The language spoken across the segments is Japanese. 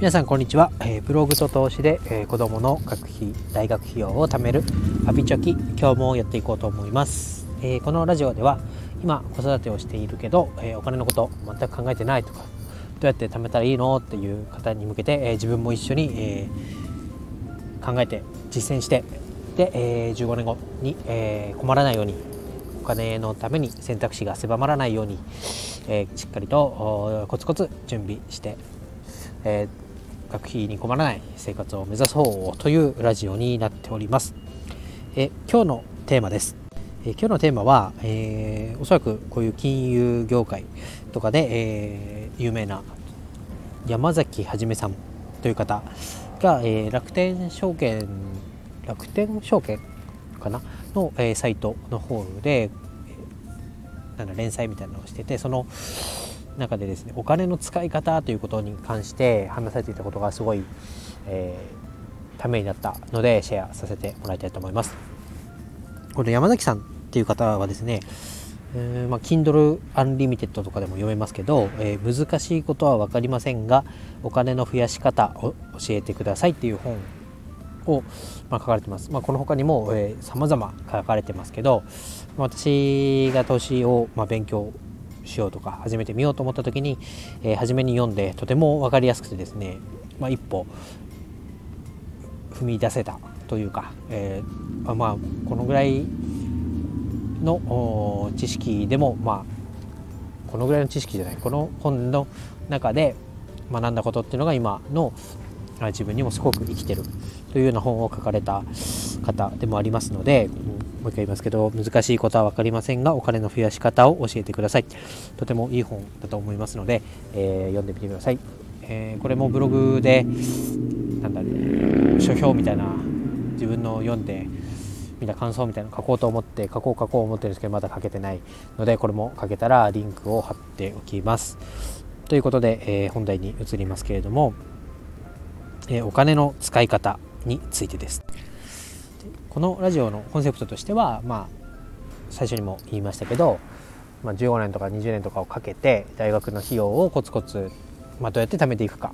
皆さんこんにちは、えー、ブログと投資で、えー、子供の学費大学費用を貯めるアビチョキ今日もやっていこうと思います、えー、このラジオでは今子育てをしているけど、えお金のこと全く考えてないとかどうやって貯めたらいいのっていう方に向けて、え自分も一緒に、え考えて実践してで、え15年後に、え困らないようにお金のために選択肢が狭まらないように、えしっかりとコツコツ準備して、えー学費に困らない生活を目指そうというラジオになっております。え今日のテーマです。え今日のテーマは、えー、おそらくこういう金融業界とかで、えー、有名な山崎はじめさんという方が、えー、楽天証券楽天証券かな？の、えサイトの方で、なん連載みたいなのをしててその中でですねお金の使い方ということに関して話されていたことがすごい、えー、ためになったのでシェアさせてもらいたいと思います。この山崎さんっていう方はですねえー、まあ、Kindle Unlimited とかでも読めますけど、えー、難しいことは分かりませんがお金の増やし方を教えてくださいっていう本を、まあ、書かれてます、まあ、この他にもさまざま書かれてますけど私が投資を、まあ、勉強しようとか始めてみようと思った時に、えー、初めに読んでとても分かりやすくてですね、まあ、一歩踏み出せたというか、えー、まあこのぐらいの知識でもまあこのぐらいの知識じゃないこの本の中で学んだことっていうのが今の自分にもすごく生きてる。というような本を書かれた方でもありますので、もう一回言いますけど難しいことは分かりませんがお金の増やし方を教えてください。とてもいい本だと思いますので、えー、読んでみてください、えー、これもブログでなんだろう書評みたいな自分の読んでみんな感想みたいなの書こうと思って書こう書こう思ってるんですけどまだ書けてないのでこれも書けたらリンクを貼っておきます。ということで、えー、本題に移りますけれども、えお金の使い方についてです。このラジオのコンセプトとしてはまあ最初にも言いましたけど、まあ、15年とか20年とかをかけて大学の費用をコツコツ、まあ、どうやって貯めていくか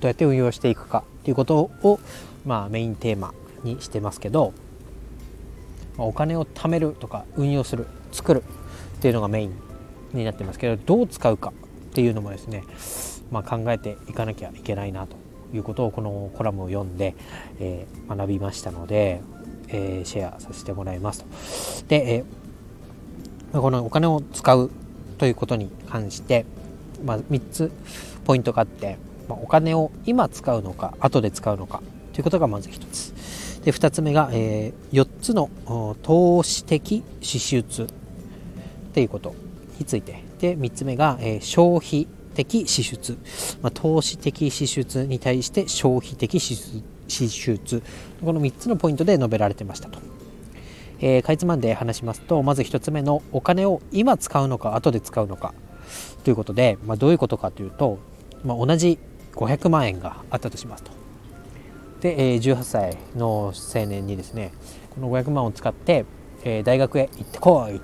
どうやって運用していくかっていうことを、まあ、メインテーマにしてますけど、まあ、お金を貯めるとか運用する作るっていうのがメインになってますけどどう使うかっていうのもですね、まあ、考えていかなきゃいけないなと。いうことをこのコラムを読んで、えー、学びましたのでえー、シェアさせてもらいますと。で、えー、このお金を使うということに関して、まあ、3つポイントがあって、まあ、お金を今使うのか後で使うのかということがまず1つ。で2つ目が、えー、4つの投資的支出っていうことについてで3つ目が、えー、消費的支出、まあ、投資的支出に対して消費的支出支出。この3つのポイントで述べられてましたと、えー、かいつまんで話しますとまず1つ目のお金を今使うのか後で使うのか。ということで、まあ、どういうことかというと、まあ、同じ500万円があったとしますと。で、えー、18歳の青年にですねこの500万を使って、えー、大学へ行ってこい、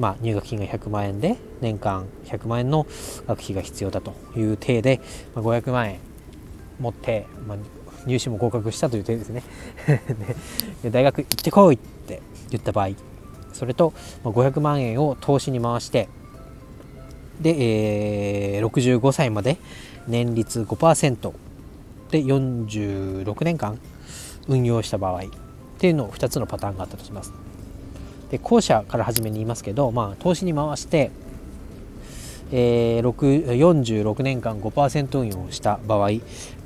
まあ、入学金が100万円で年間100万円の学費が必要だという体で、まあ、500万円持って、まあ、入試も合格したという点ですね で大学行ってこいって言った場合それと500万円を投資に回してで、えー、65歳まで年率5%で46年間運用した場合っていうのを2つのパターンがあったとします。で後者から初めに言いますけど、まあ、投資に回してえー、46年間5%運用した場合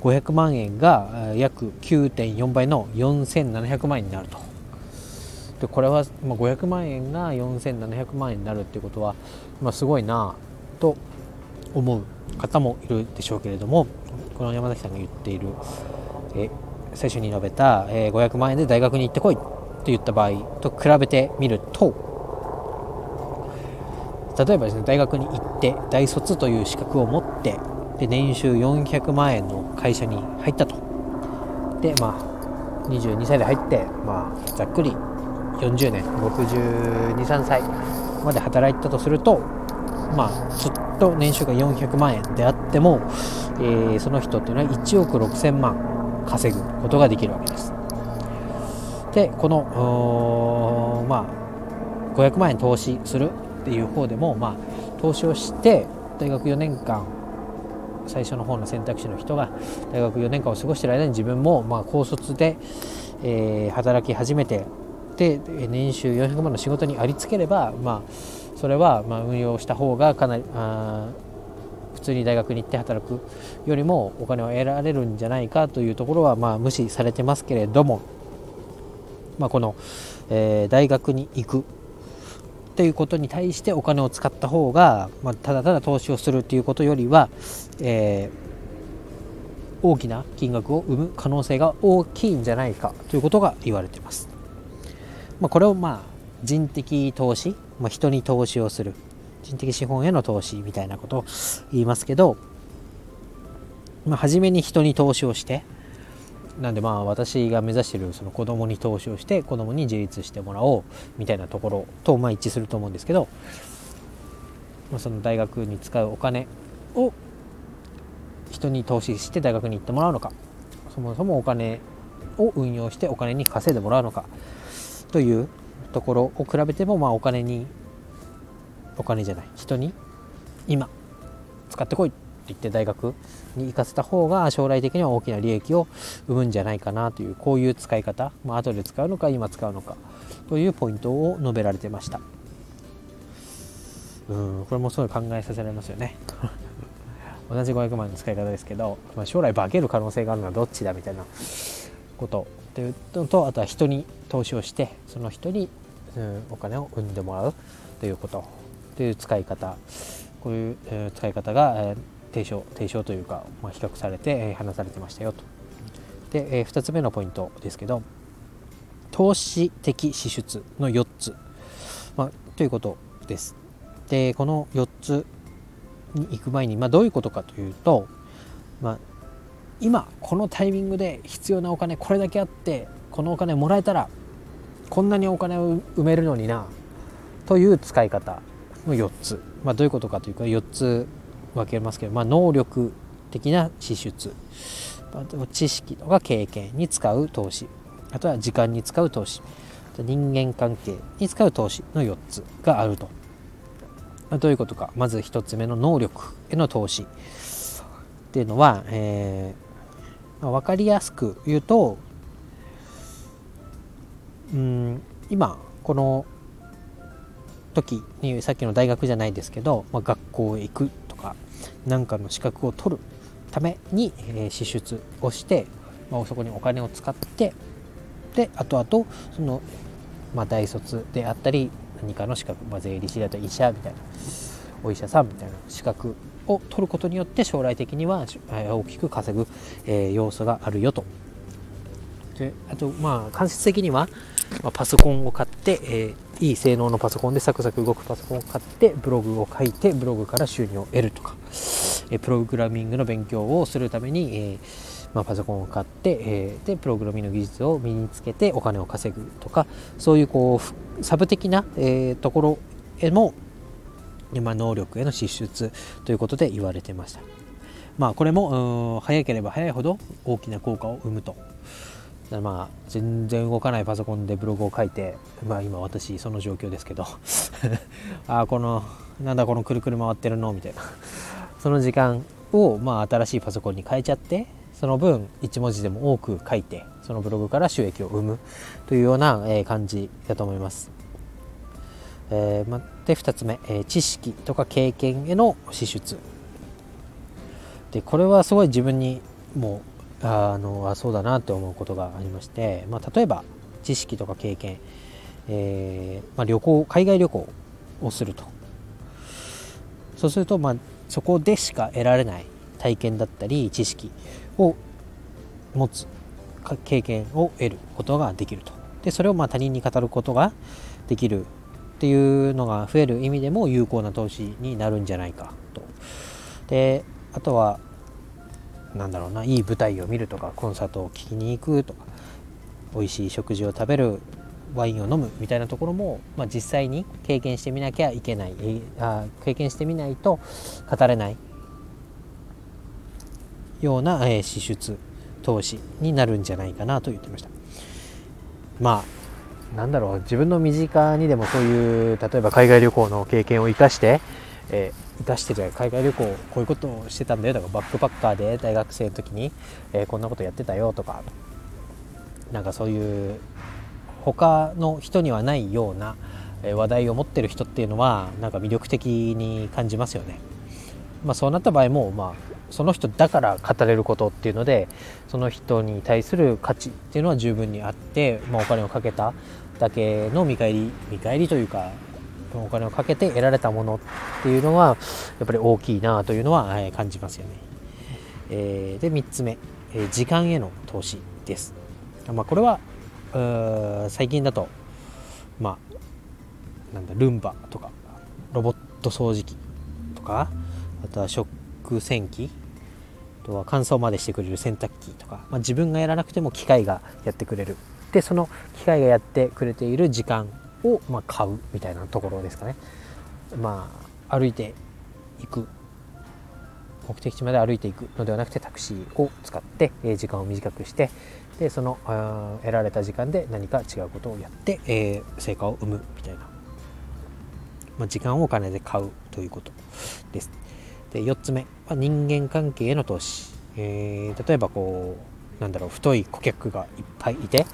500万円が約9.4倍の4700万円になると。でこれは、まあ、500万円が4700万円になるっていうことは、まあ、すごいなと思う方もいるでしょうけれどもこの山崎さんが言っている、え最初に述べた、えー、500万円で大学に行ってこいと言った場合と比べてみると例えばですね大学に行って大卒という資格を持ってで年収400万円の会社に入ったと。でまあ22歳で入って、まあ、ざっくり40年623歳まで働いたとするとまあずっと年収が400万円であっても、えー、その人っていうのは1億6000万稼ぐことができるわけです。でこのまあ500万円投資するっていう方でもまあ投資をして大学4年間最初の方の選択肢の人が大学4年間を過ごしている間に自分もまあ高卒で、えー、働き始めてで年収400万の仕事にありつければ、まあ、それはまあ運用した方がかなりあ普通に大学に行って働くよりもお金を得られるんじゃないかというところはまあ無視されてますけれども、まあ、この、えー、大学に行くということに対してお金を使った方が、まあ、ただただ投資をするということよりは、えー、大きな金額を生む可能性が大きいんじゃないかということが言われています。まあ、これをまあ人的投資、まあ、人に投資をする人的資本への投資みたいなことを言いますけど、まあ、初めに人に投資をしてなんでまあ私が目指しているその子供に投資をして子供に自立してもらおうみたいなところとまあ一致すると思うんですけど、その大学に使うお金を人に投資して大学に行ってもらうのかそもそもお金を運用してお金に稼いでもらうのかというところを比べてもまあお金にお金じゃない人に今使ってこい言って大学に行かせた方が将来的には大きな利益を生むんじゃないかなというこういう使い方、まあ後で使うのか今使うのかというポイントを述べられてました。うんこれもすごい考えさせられますよね。同じ500万の使い方ですけど、まあ、将来化ける可能性があるのはどっちだみたいなことというのとあとは人に投資をしてその人に、うん、お金を生んでもらうということという使い方。こういう、えー、使い方が、えー、提唱提唱というか、まあ、比較されて、え、話されてましたよと。で、えー、2つ目のポイントですけど投資的支出の4つ、まあ、ということです。でこの4つに行く前に、まあ、どういうことかというと、まあ、今このタイミングで必要なお金これだけあってこのお金もらえたらこんなにお金を埋めるのになという使い方の4つ、まあ、どういうことかというか4つ分けますけど、まあ、能力的な支出。知識とか経験に使う投資。あとは時間に使う投資。人間関係に使う投資の4つがあると。どういうことか。まず1つ目の能力への投資。っていうのは、えーまあ、分かりやすく言うとうん今この時にさっきの大学じゃないですけど、まあ、学校へ行く何かの資格を取るために、え、支出をして、まあ、そこにお金を使ってで後々その、まあ、大卒であったり何かの資格、まあ、税理士だったり医者みたいなお医者さんみたいな資格を取ることによって将来的には大きく稼ぐ、え、要素があるよと。であとまあ間接的には、まあ、パソコンを買って、えー、いい性能のパソコンでサクサク動くパソコンを買ってブログを書いてブログから収入を得るとか、え、プログラミングの勉強をするために、えーまあ、パソコンを買って、えー、でプログラミングの技術を身につけてお金を稼ぐとかそういうこうサブ的な、え、ところへも、まあ、能力への支出ということで言われてました。まあこれも早ければ早いほど大きな効果を生むとまあ全然動かないパソコンでブログを書いてまあ今私その状況ですけど。ああこのなんだこのくるくる回ってるの？みたいな。その時間をまあ新しいパソコンに変えちゃってその分1文字でも多く書いてそのブログから収益を生む。というような、え感じだと思います。えーま、で2つ目、えー、知識とか経験への支出。でこれはすごい自分にもうあのあそうだなって思うことがありまして、まあ、例えば知識とか経験、えー、まあ、旅行海外旅行をすると。そうすると、まあ、そこでしか得られない体験だったり知識を持つ経験を得ることができると。でそれをまあ他人に語ることができるっていうのが増える意味でも有効な投資になるんじゃないかと。であとはなんだろうないい舞台を見るとかコンサートを聴きに行くとか美味しい食事を食べるワインを飲むみたいなところも、まあ、実際に経験してみなきゃいけない、あ経験してみないと語れないような、えー、支出投資になるんじゃないかなと言ってました。まあなんだろう自分の身近にでもそういう例えば海外旅行の経験を生かして、えー、生かしてじゃ海外旅行こういうことをしてたんだよ。とかバックパッカーで大学生の時に、え、こんなことやってたよとか。なんかそういう他の人にはないような話題を持ってる人っていうのはなんか魅力的に感じますよね。まあ、そうなった場合も、まあ、その人だから語れることっていうのでその人に対する価値っていうのは十分にあって、まあ、お金をかけただけの見返り見返りというかお金をかけて得られたものっていうのはやっぱり大きいなというのは感じますよね。えー、で3つ目、え時間への投資です。まあ、これは最近だとまあなんだルンバとかロボット掃除機とかあとは食洗機あとは乾燥までしてくれる洗濯機とか、まあ、自分がやらなくても機械がやってくれるでその機械がやってくれている時間を、ま、買うみたいなところですかね。まあ歩いていく。目的地まで歩いていくのではなくてタクシーを使って時間を短くしてでその得られた時間で何か違うことをやって、えー、成果を生むみたいな、まあ、時間をお金で買うということです。で4つ目は人間関係への投資、えー、例えばこうなんだろう太い顧客がいっぱいいて、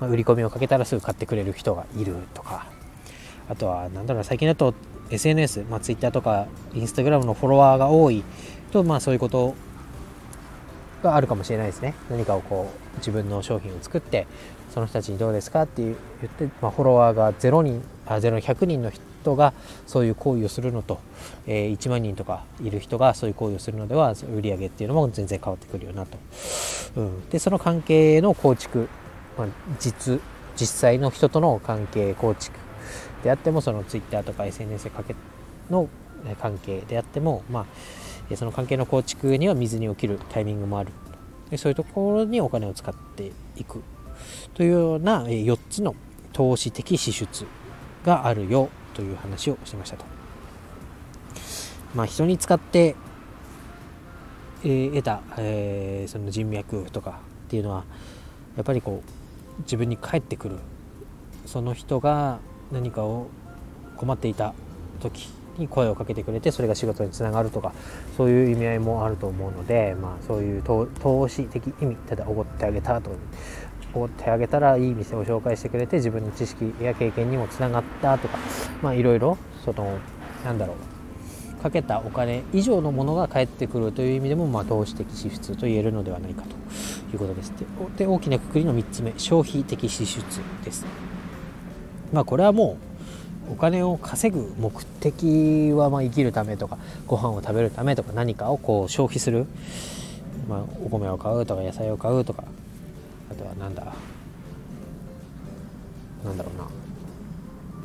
まあ、売り込みをかけたらすぐ買ってくれる人がいるとか。あとはなんだろう最近だと SNS、まあ、Twitter とか Instagram のフォロワーが多いと、まあ、そういうことがあるかもしれないですね。何かをこう自分の商品を作ってその人たちにどうですかって言って、まあ、フォロワーが0人あ0 100人の人人がそういう行為をするのと、えー、1万人とかいる人がそういう行為をするのでは売り上げっていうのも全然変わってくるよなと、うん、でその関係の構築、まあ、実実際の人との関係構築であってもその Twitter とか SNS かけの関係であってもまあその関係の構築には水に起きるタイミングもある。でそういうところにお金を使っていくというような4つの投資的支出があるよという話をしましたと。まあ、人に使って、えー、得た、えー、その人脈とかっていうのはやっぱりこう自分に返ってくるその人が何かを困っていた時に声をかけてくれてそれが仕事につながるとかそういう意味合いもあると思うので、まあ、そういう投資的意味ただおごってあげたとおごってあげたらいい店を紹介してくれて自分の知識や経験にもつながったとかまあいろいろそのなんだろうかけたお金以上のものが返ってくるという意味でも、まあ、投資的支出と言えるのではないかということです。で大きなくくりの3つ目消費的支出です。まあこれはもうお金を稼ぐ目的はまあ生きるためとかご飯を食べるためとか何かをこう消費する、まあ、お米を買うとか野菜を買うとかあとはなんだ？なんだろう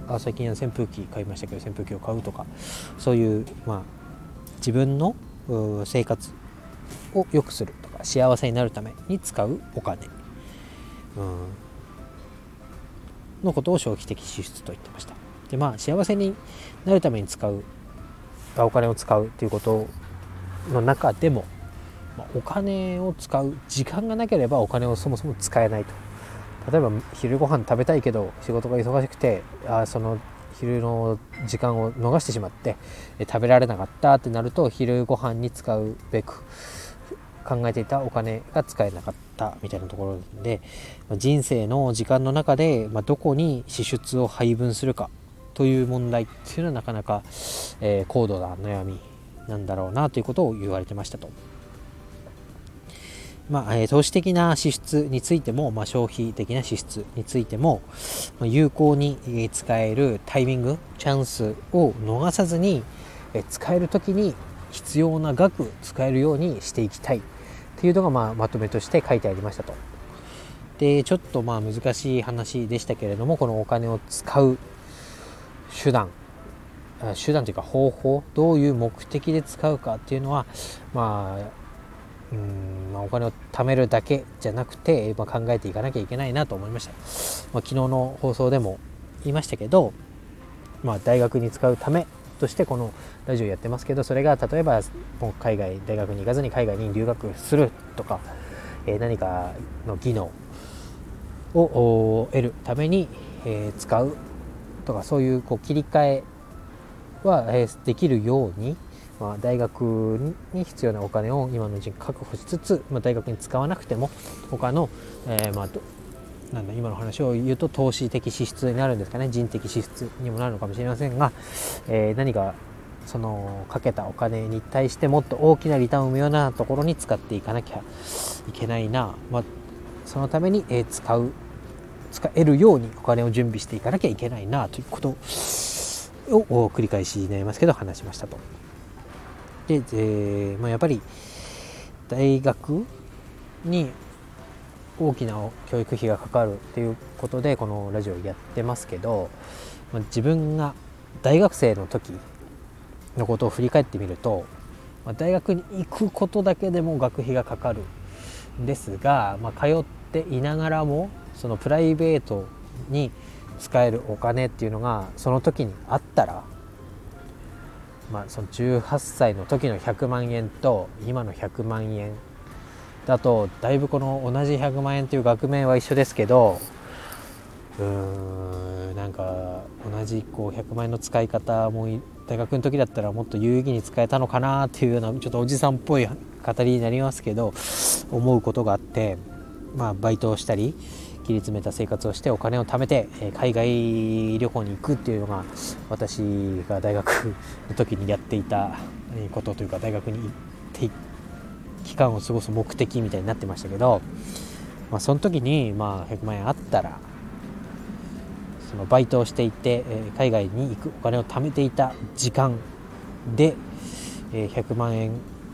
な。あ最近は扇風機買いましたけど扇風機を買うとかそういう、まあ、自分の生活を良くするとか幸せになるために使うお金、うん、のことを消費的支出と言ってました。でまあ幸せになるために使うお金を使うということの中でも、まあ、お金を使う時間がなければお金をそもそも使えないと例えば昼ご飯食べたいけど仕事が忙しくてあその昼の時間を逃してしまって食べられなかったってなると昼ご飯に使うべく考えていたお金が使えなかったみたいなところで人生の時間の中でどこに支出を配分するかという問題っていうのはなかなか、え、高度な悩みなんだろうなということを言われてましたと。まあ、え、投資的な支出についても、まあ、消費的な支出についても、ま、有効に使えるタイミングチャンスを逃さずに、え、使える時に必要な額使えるようにしていきたいっていうのが、まあ、まとめとして書いてありましたと。でちょっとまあ難しい話でしたけれどもこのお金を使う手段手段というか方法どういう目的で使うかっていうのはまあうんまあ、お金を貯めるだけじゃなくて、まあ、考えていかなきゃいけないなと思いました、まあ、昨日の放送でも言いましたけど、まあ、大学に使うためとしてこのラジオやってますけどそれが例えばもう海外大学に行かずに海外に留学するとか、えー、何かの技能を得るために、えー、使うとかそういうこう切り替えは、えー、できるようにまあ、大学に必要なお金を今のうちに確保しつつ、まあ、大学に使わなくても他の、えー、まあなんだ今の話を言うと投資的支出になるんですかね人的支出にもなるのかもしれませんが、えー、何かそのかけたお金に対してもっと大きなリターンを生むようなところに使っていかなきゃいけないな、まあ、そのために、えー、使う使えるようにお金を準備していかなきゃいけないなということを繰り返しになりますけど話しましたと。で、えーまあ、やっぱり大学に大きな教育費がかかるっていうことでこのラジオやってますけど、まあ、自分が大学生の時のことを振り返ってみると、まあ、大学に行くことだけでも学費がかかるんですが、まあ、通っていながらもそのプライベートに使えるお金っていうのがその時にあったらまあ、その18歳の時の100万円と今の100万円。だとだいぶこの同じ100万円という額面は一緒ですけどうーんなんか同じこう100万円の使い方も大学の時だったらもっと有意義に使えたのかなっていうようなちょっとおじさんっぽい語りになりますけど思うことがあってまあバイトをしたり切り詰めた生活をしてお金を貯めてえ海外旅行に行くっていうのが私が大学の時にやっていたことというか大学に行って期間を過ごす目的みたいになってましたけど、まあ、その時にまあ100万円あったらそのバイトをしていてえ海外に行くお金を貯めていた時間でえ100万円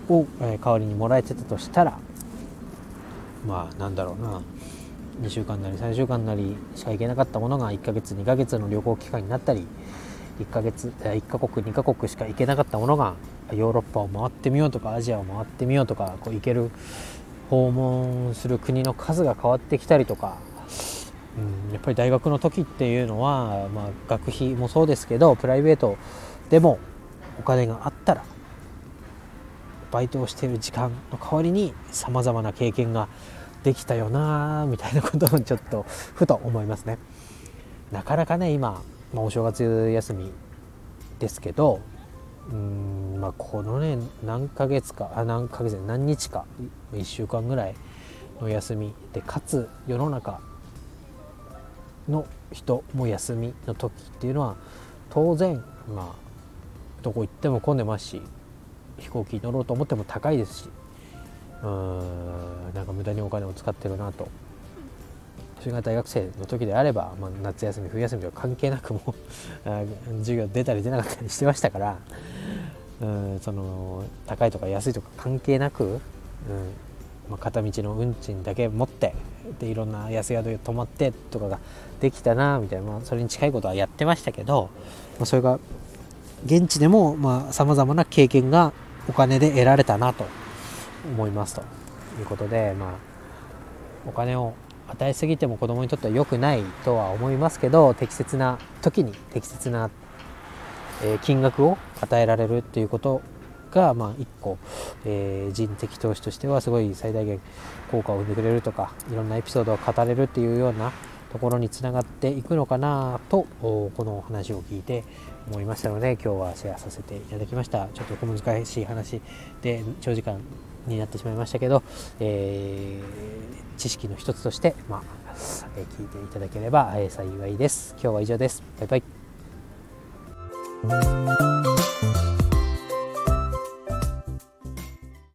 を代わりにもらえてたとしたらまあなんだろうな。2週間なり3週間なりしか行けなかったものが1ヶ月2ヶ月の旅行期間になったり1ヶ月1カ国2カ国しか行けなかったものがヨーロッパを回ってみようとかアジアを回ってみようとかこう行ける訪問する国の数が変わってきたりとか、うん、やっぱり大学の時っていうのは、まあ、学費もそうですけどプライベートでもお金があったらバイトをしている時間の代わりにさまざまな経験ができたよなみたいなことをちょっとふと思いますね。なかなかね今、まあ、お正月休みですけどうんまあこのね何ヶ月かあ何ヶ月何日か1週間ぐらいの休みでかつ世の中の人も休みの時っていうのは当然まあどこ行っても混んでますし飛行機に乗ろうと思っても高いですしうん。なんか無駄にお金を使ってるなと。それが大学生の時であれば、まあ、夏休み冬休みとか関係なくも 授業出たり出なかったりしてましたからうんその高いとか安いとか関係なく、うんまあ、片道の運賃だけ持ってでいろんな安宿に泊まってとかができたなみたいな、まあ、それに近いことはやってましたけど、まあ、それが現地でもさまざ、まな経験がお金で得られたなと。思いますと。いうことで、まあ、お金を与えすぎても子供にとっては良くないとは思いますけど適切な時に適切な、え金額を与えられるっていうことが、まあ、一個、えー、人的投資としてはすごい最大限効果を生んでくれるとかいろんなエピソードを語れるっていうようなところにつながっていくのかなとこの話を聞いて思いましたので今日はシェアさせていただきました。ちょっと小難しい話で長時間になってしまいましたけど、えー、知識の一つとして、まあえ、聞いていただければ、え、幸いです。今日は以上です。バイバイ。